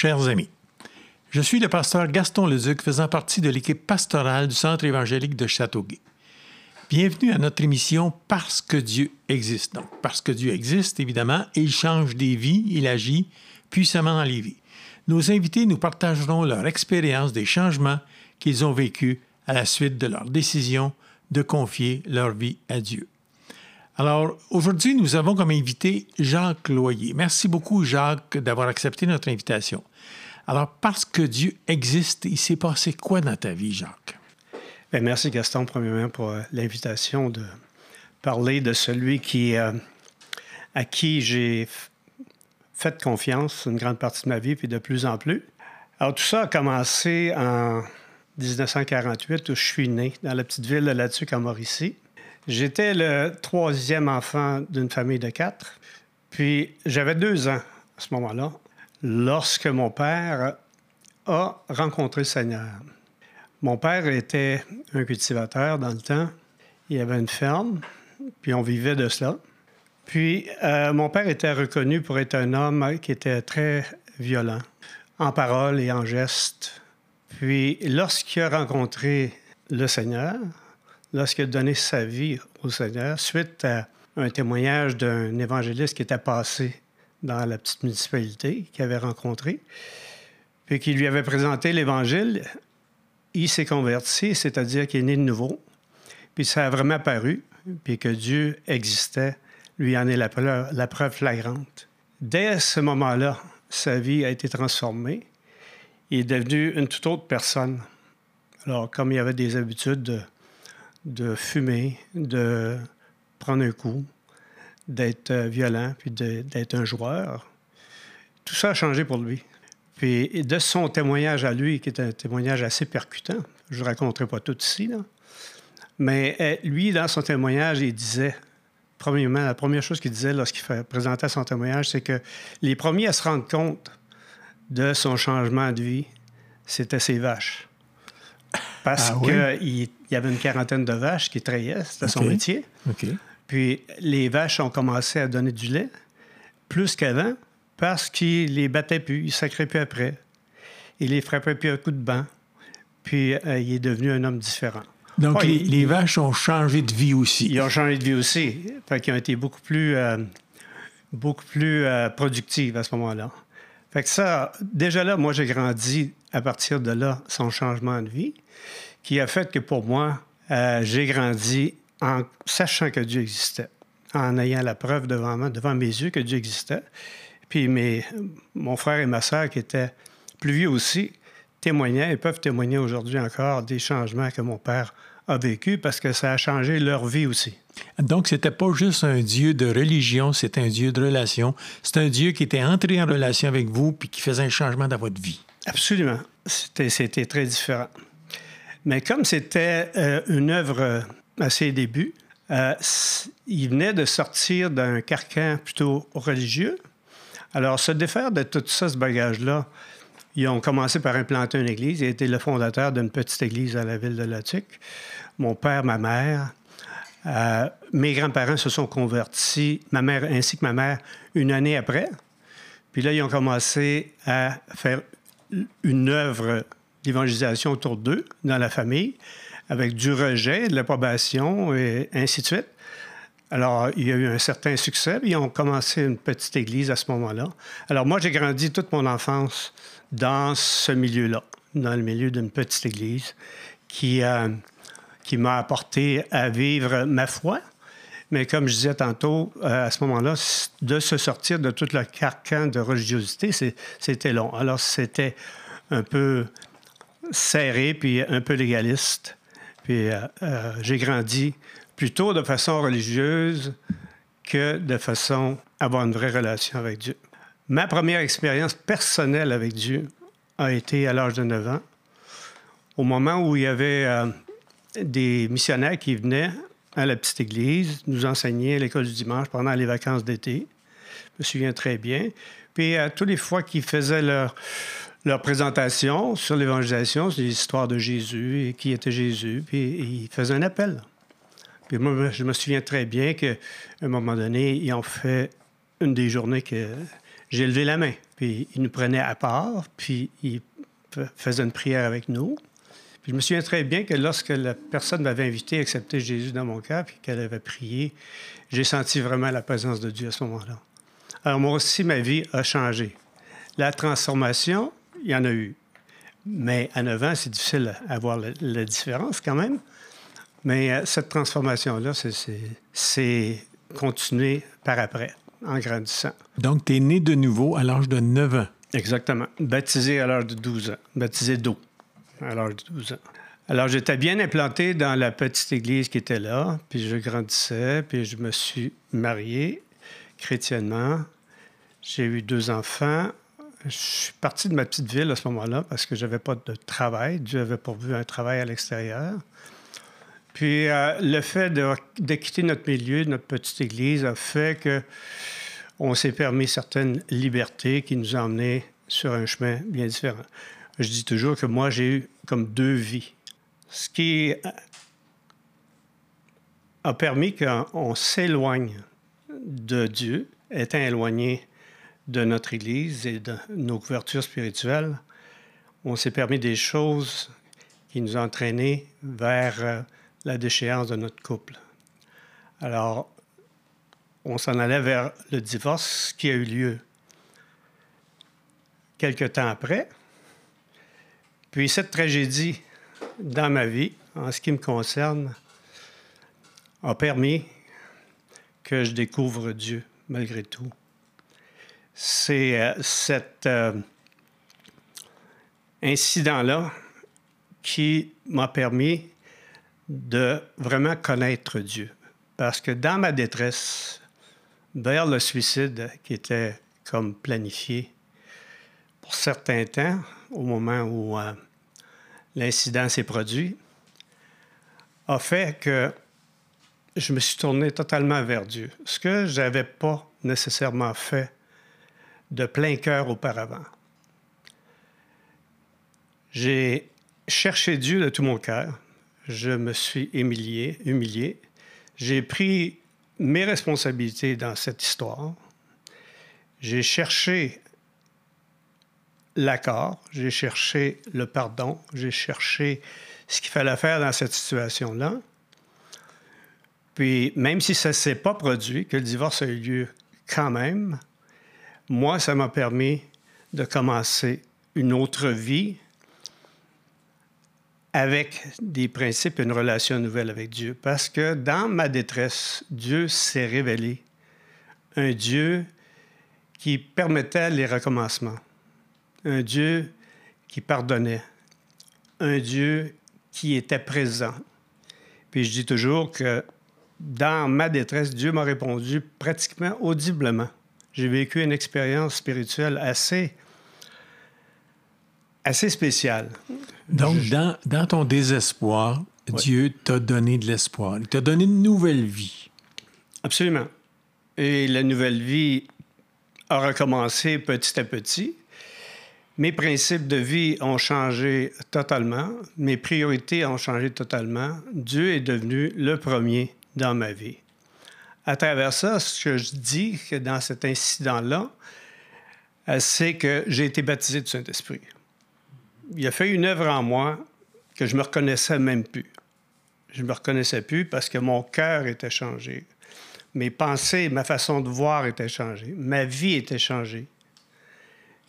Chers amis. Je suis le pasteur Gaston Leduc, faisant partie de l'équipe pastorale du Centre évangélique de Châteauguay. Bienvenue à notre émission Parce que Dieu existe. Donc, parce que Dieu existe, évidemment, il change des vies, il agit puissamment dans les vies. Nos invités nous partageront leur expérience des changements qu'ils ont vécus à la suite de leur décision de confier leur vie à Dieu. Alors, aujourd'hui, nous avons comme invité Jacques Loyer. Merci beaucoup, Jacques, d'avoir accepté notre invitation. Alors, parce que Dieu existe, il s'est passé quoi dans ta vie, Jacques? Bien, merci, Gaston, premièrement, pour euh, l'invitation de parler de celui qui, euh, à qui j'ai fait confiance une grande partie de ma vie, puis de plus en plus. Alors, tout ça a commencé en 1948, où je suis né, dans la petite ville de Latuc, en Mauricie. J'étais le troisième enfant d'une famille de quatre. Puis j'avais deux ans à ce moment-là, lorsque mon père a rencontré le Seigneur. Mon père était un cultivateur dans le temps. Il avait une ferme, puis on vivait de cela. Puis euh, mon père était reconnu pour être un homme qui était très violent, en parole et en geste. Puis lorsqu'il a rencontré le Seigneur, lorsqu'il a donné sa vie au Seigneur, suite à un témoignage d'un évangéliste qui était passé dans la petite municipalité qu'il avait rencontré, puis qui lui avait présenté l'Évangile, il s'est converti, c'est-à-dire qu'il est né de nouveau, puis ça a vraiment apparu, puis que Dieu existait, lui en est la preuve, la preuve flagrante. Dès ce moment-là, sa vie a été transformée. Il est devenu une toute autre personne. Alors, comme il avait des habitudes de fumer, de prendre un coup, d'être euh, violent, puis d'être un joueur. Tout ça a changé pour lui. Puis de son témoignage à lui, qui est un témoignage assez percutant, je ne raconterai pas tout ici, mais euh, lui, dans son témoignage, il disait, premièrement, la première chose qu'il disait lorsqu'il présentait son témoignage, c'est que les premiers à se rendre compte de son changement de vie, c'était ses vaches parce ah qu'il y avait une quarantaine de vaches qui traillaient, c'était son métier. Puis les vaches ont commencé à donner du lait plus qu'avant parce qu'il les battait plus, il sacrait plus après. Il les frappait plus à coup de banc. Puis euh, il est devenu un homme différent. Donc les, vaches ont changé de vie aussi. Ils ont changé de vie aussi. Fait qu'ils ont été beaucoup plus, euh, beaucoup plus euh, productives à ce moment-là. Fait que ça, déjà là, moi, j'ai grandi à partir de là, son changement de vie, qui a fait que pour moi, euh, j'ai grandi en sachant que Dieu existait, en ayant la preuve devant moi, devant mes yeux que Dieu existait. Puis mes, mon frère et ma sœur, qui étaient plus vieux aussi, témoignaient et peuvent témoigner aujourd'hui encore des changements que mon père a vécu parce que ça a changé leur vie aussi. Donc, c'était pas juste un Dieu de religion, c'était un Dieu de relation. C'est un Dieu qui était entré en relation avec vous puis qui faisait un changement dans votre vie. Absolument. C'était très différent. Mais comme c'était euh, une œuvre à ses débuts, euh, il venait de sortir d'un carcan plutôt religieux. Alors, se défaire de tout ça, ce bagage-là, ils ont commencé par implanter une église. Il a été le fondateur d'une petite église à la ville de Latuc. Mon père, ma mère, euh, mes grands-parents se sont convertis, ma mère ainsi que ma mère, une année après. Puis là, ils ont commencé à faire une œuvre d'évangélisation autour d'eux, dans la famille, avec du rejet, de l'approbation et ainsi de suite. Alors, il y a eu un certain succès. Ils ont commencé une petite église à ce moment-là. Alors, moi, j'ai grandi toute mon enfance dans ce milieu-là, dans le milieu d'une petite église qui, euh, qui m'a apporté à vivre ma foi. Mais comme je disais tantôt, euh, à ce moment-là, de se sortir de tout le carcan de religiosité, c'était long. Alors, c'était un peu serré, puis un peu légaliste. Puis euh, j'ai grandi plutôt de façon religieuse que de façon à avoir une vraie relation avec Dieu. Ma première expérience personnelle avec Dieu a été à l'âge de 9 ans, au moment où il y avait des missionnaires qui venaient à la petite église, nous enseigner à l'école du dimanche pendant les vacances d'été. Je me souviens très bien. Puis, à toutes les fois qu'ils faisaient leur, leur présentation sur l'évangélisation, sur l'histoire de Jésus et qui était Jésus, puis ils faisaient un appel. Puis moi, je me souviens très bien qu'à un moment donné, ils ont fait une des journées que j'ai levé la main. Puis il nous prenait à part, puis il faisait une prière avec nous. Puis je me souviens très bien que lorsque la personne m'avait invité à accepter Jésus dans mon cœur, puis qu'elle avait prié, j'ai senti vraiment la présence de Dieu à ce moment-là. Alors moi aussi, ma vie a changé. La transformation, il y en a eu. Mais à 9 ans, c'est difficile à voir la, différence quand même. Mais euh, cette transformation-là, c'est continué par après, en grandissant. Donc, tu es né de nouveau à l'âge de 9 ans. Exactement. Baptisé à l'âge de 12 ans. Baptisé d'eau à l'âge de 12 ans. Alors, j'étais bien implanté dans la petite église qui était là, puis je grandissais, puis je me suis marié chrétiennement. J'ai eu deux enfants. Je suis parti de ma petite ville à ce moment-là parce que je n'avais pas de travail. Dieu avait pourvu un travail à l'extérieur. Puis euh, le fait de, quitter notre milieu, notre petite église, a fait que on s'est permis certaines libertés qui nous emmenés sur un chemin bien différent. Je dis toujours que moi, j'ai eu comme deux vies. Ce qui a permis qu'on s'éloigne de Dieu, étant éloigné de notre Église et de nos couvertures spirituelles, on s'est permis des choses qui nous ont entraînés vers euh, la déchéance de notre couple. Alors, on s'en allait vers le divorce qui a eu lieu quelque temps après. Puis cette tragédie dans ma vie, en ce qui me concerne, a permis que je découvre Dieu malgré tout. C'est euh, cet euh, incident-là qui m'a permis de vraiment connaître Dieu. Parce que dans ma détresse, vers le suicide qui était comme planifié pour certains temps, au moment où euh, l'incident s'est produit, a fait que je me suis tourné totalement vers Dieu, ce que je n'avais pas nécessairement fait de plein cœur auparavant. J'ai cherché Dieu de tout mon cœur, je me suis humilié, humilié. J'ai pris mes responsabilités dans cette histoire. J'ai cherché l'accord, j'ai cherché le pardon, j'ai cherché ce qu'il fallait faire dans cette situation-là. Puis, même si ça ne s'est pas produit, que le divorce a eu lieu quand même, moi, ça m'a permis de commencer une autre vie avec des principes une relation nouvelle avec Dieu. Parce que dans ma détresse, Dieu s'est révélé un Dieu qui permettait les recommencements, un Dieu qui pardonnait, un Dieu qui était présent. Puis je dis toujours que dans ma détresse, Dieu m'a répondu pratiquement audiblement. J'ai vécu une expérience spirituelle assez, assez spéciale. Donc, dans, dans, ton désespoir, Dieu t'a donné de l'espoir. Il t'a donné une nouvelle vie. Absolument. Et la nouvelle vie a recommencé petit à petit. Mes principes de vie ont changé totalement. Mes priorités ont changé totalement. Dieu est devenu le premier dans ma vie. À travers ça, ce que je dis que dans cet incident-là, euh, c'est que j'ai été baptisé du Saint-Esprit. Il a fait une œuvre en moi que je me reconnaissais même plus. Je me reconnaissais plus parce que mon cœur était changé. Mes pensées, ma façon de voir était changée. Ma vie était changée.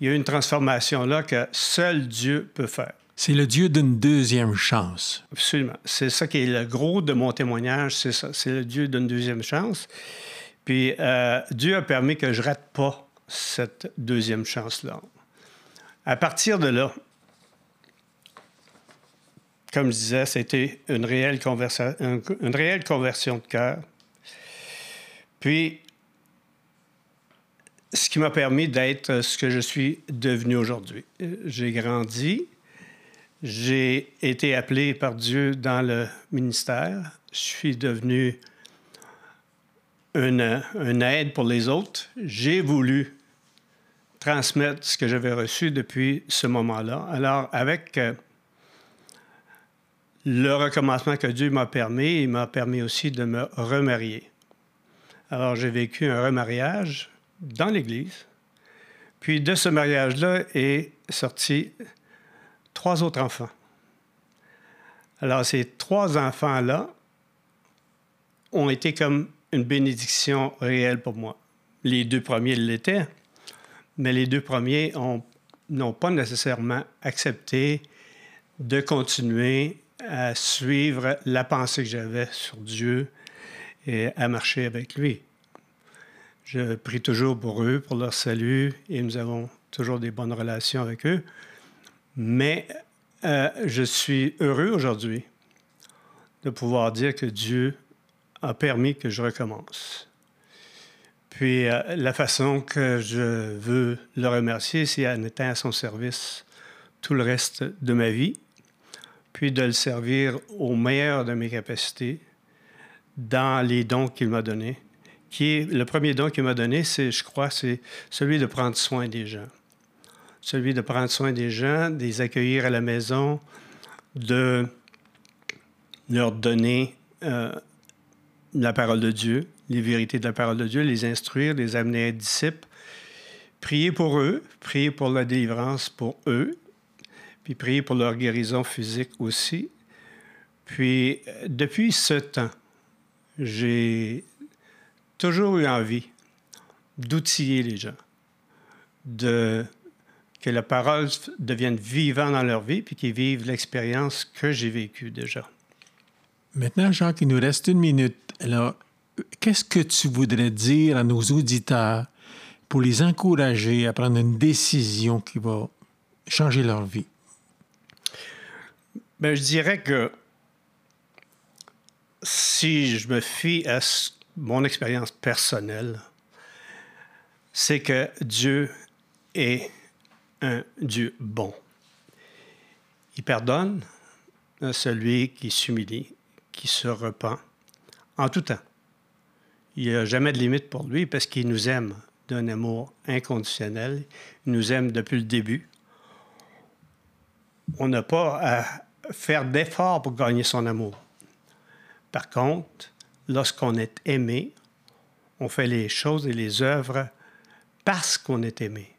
Il y a une transformation là que seul Dieu peut faire. C'est le Dieu d'une deuxième chance. Absolument. C'est ça qui est le gros de mon témoignage, c'est ça. C'est le Dieu d'une deuxième chance. Puis euh, Dieu a permis que je rate pas cette deuxième chance-là. À partir de là, comme je disais, c'était une réelle, une, une conversion de cœur. Puis, ce qui m'a permis d'être ce que je suis devenu aujourd'hui. J'ai grandi, j'ai été appelé par Dieu dans le ministère. Je suis devenu une, aide pour les autres. J'ai voulu transmettre ce que j'avais reçu depuis ce moment-là. Alors, avec euh, le recommencement que Dieu m'a permis, il m'a permis aussi de me remarier. Alors, j'ai vécu un remariage dans l'Église. Puis de ce mariage-là est sorti trois autres enfants. Alors ces trois enfants-là ont été comme une bénédiction réelle pour moi. Les deux premiers l'étaient, mais les deux premiers n'ont pas nécessairement accepté de continuer à suivre la pensée que j'avais sur Dieu et à marcher avec lui. Je prie toujours pour eux, pour leur salut, et nous avons toujours des bonnes relations avec eux. Mais euh, je suis heureux aujourd'hui de pouvoir dire que Dieu a permis que je recommence. Puis euh, la façon que je veux le remercier, c'est en étant à son service tout le reste de ma vie, puis de le servir au meilleur de mes capacités dans les dons qu'il m'a donnés. Qui est, le premier don qu'il m'a donné, c'est, je crois, c'est celui de prendre soin des gens. Celui de prendre soin des gens, de les accueillir à la maison, de leur donner euh, la parole de Dieu, les vérités de la parole de Dieu, les instruire, les amener à être disciples, prier pour eux, prier pour la délivrance pour eux, puis prier pour leur guérison physique aussi. Puis, depuis ce temps, j'ai toujours eu envie d'outiller les gens, de que la parole devienne vivante dans leur vie, puis qu'ils vivent l'expérience que j'ai vécue déjà. Maintenant, Jacques, il nous reste une minute. Alors, qu'est-ce que tu voudrais dire à nos auditeurs pour les encourager à prendre une décision qui va changer leur vie? Bien, je dirais que si je me fie à mon expérience personnelle, c'est que Dieu est un Dieu bon. Il pardonne à celui qui s'humilie, qui se repent en tout temps. Il n'y a jamais de limite pour lui parce qu'il nous aime d'un amour inconditionnel. Il nous aime depuis le début. On n'a pas à faire d'efforts pour gagner son amour. Par contre, lorsqu'on est aimé, on fait les choses et les œuvres parce qu'on est aimé.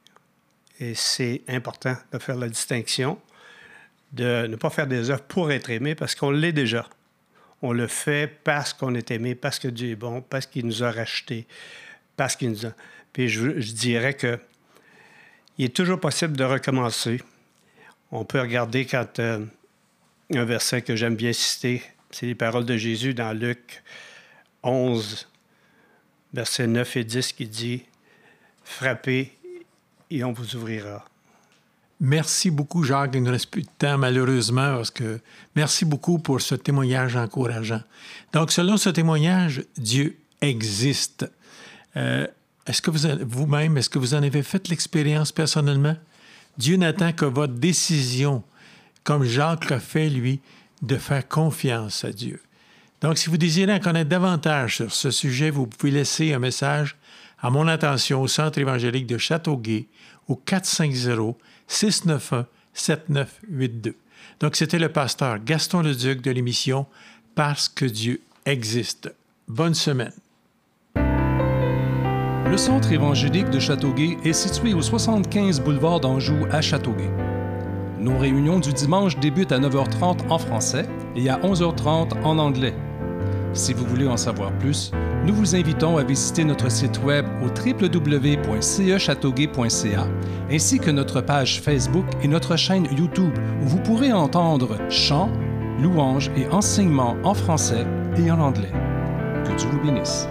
Et c'est important de faire la distinction, de ne pas faire des œuvres pour être aimé parce qu'on l'est déjà. On le fait parce qu'on est aimé, parce que Dieu est bon, parce qu'il nous a rachetés, parce qu'il nous a... Puis je, dirais que il est toujours possible de recommencer. On peut regarder quand euh, un verset que j'aime bien citer, c'est les paroles de Jésus dans Luc 11, versets 9 et 10 qui dit Frappez et on vous ouvrira. Merci beaucoup, Jacques. Il ne reste plus de temps, malheureusement, parce que merci beaucoup pour ce témoignage encourageant. Donc, selon ce témoignage, Dieu existe. Euh, est-ce que vous, vous-même, est-ce que vous en avez fait l'expérience personnellement? Dieu n'attend que votre décision, comme Jacques l'a fait, lui, de faire confiance à Dieu. Donc, si vous désirez en connaître davantage sur ce sujet, vous pouvez laisser un message à mon attention au Centre évangélique de Châteauguay au 450 691-7982. Donc, c'était le pasteur Gaston Leduc de l'émission Parce que Dieu existe. Bonne semaine. Le Centre évangélique de Châteauguay est situé au 75 boulevard d'Anjou à Châteauguay. Nos réunions du dimanche débutent à 9h30 en français et à 11h30 en anglais. Si vous voulez en savoir plus, nous vous invitons à visiter notre site web au www.cechâteauguay.ca ainsi que notre page Facebook et notre chaîne YouTube où vous pourrez entendre chants, louanges et enseignements en français et en anglais. Que Dieu vous bénisse.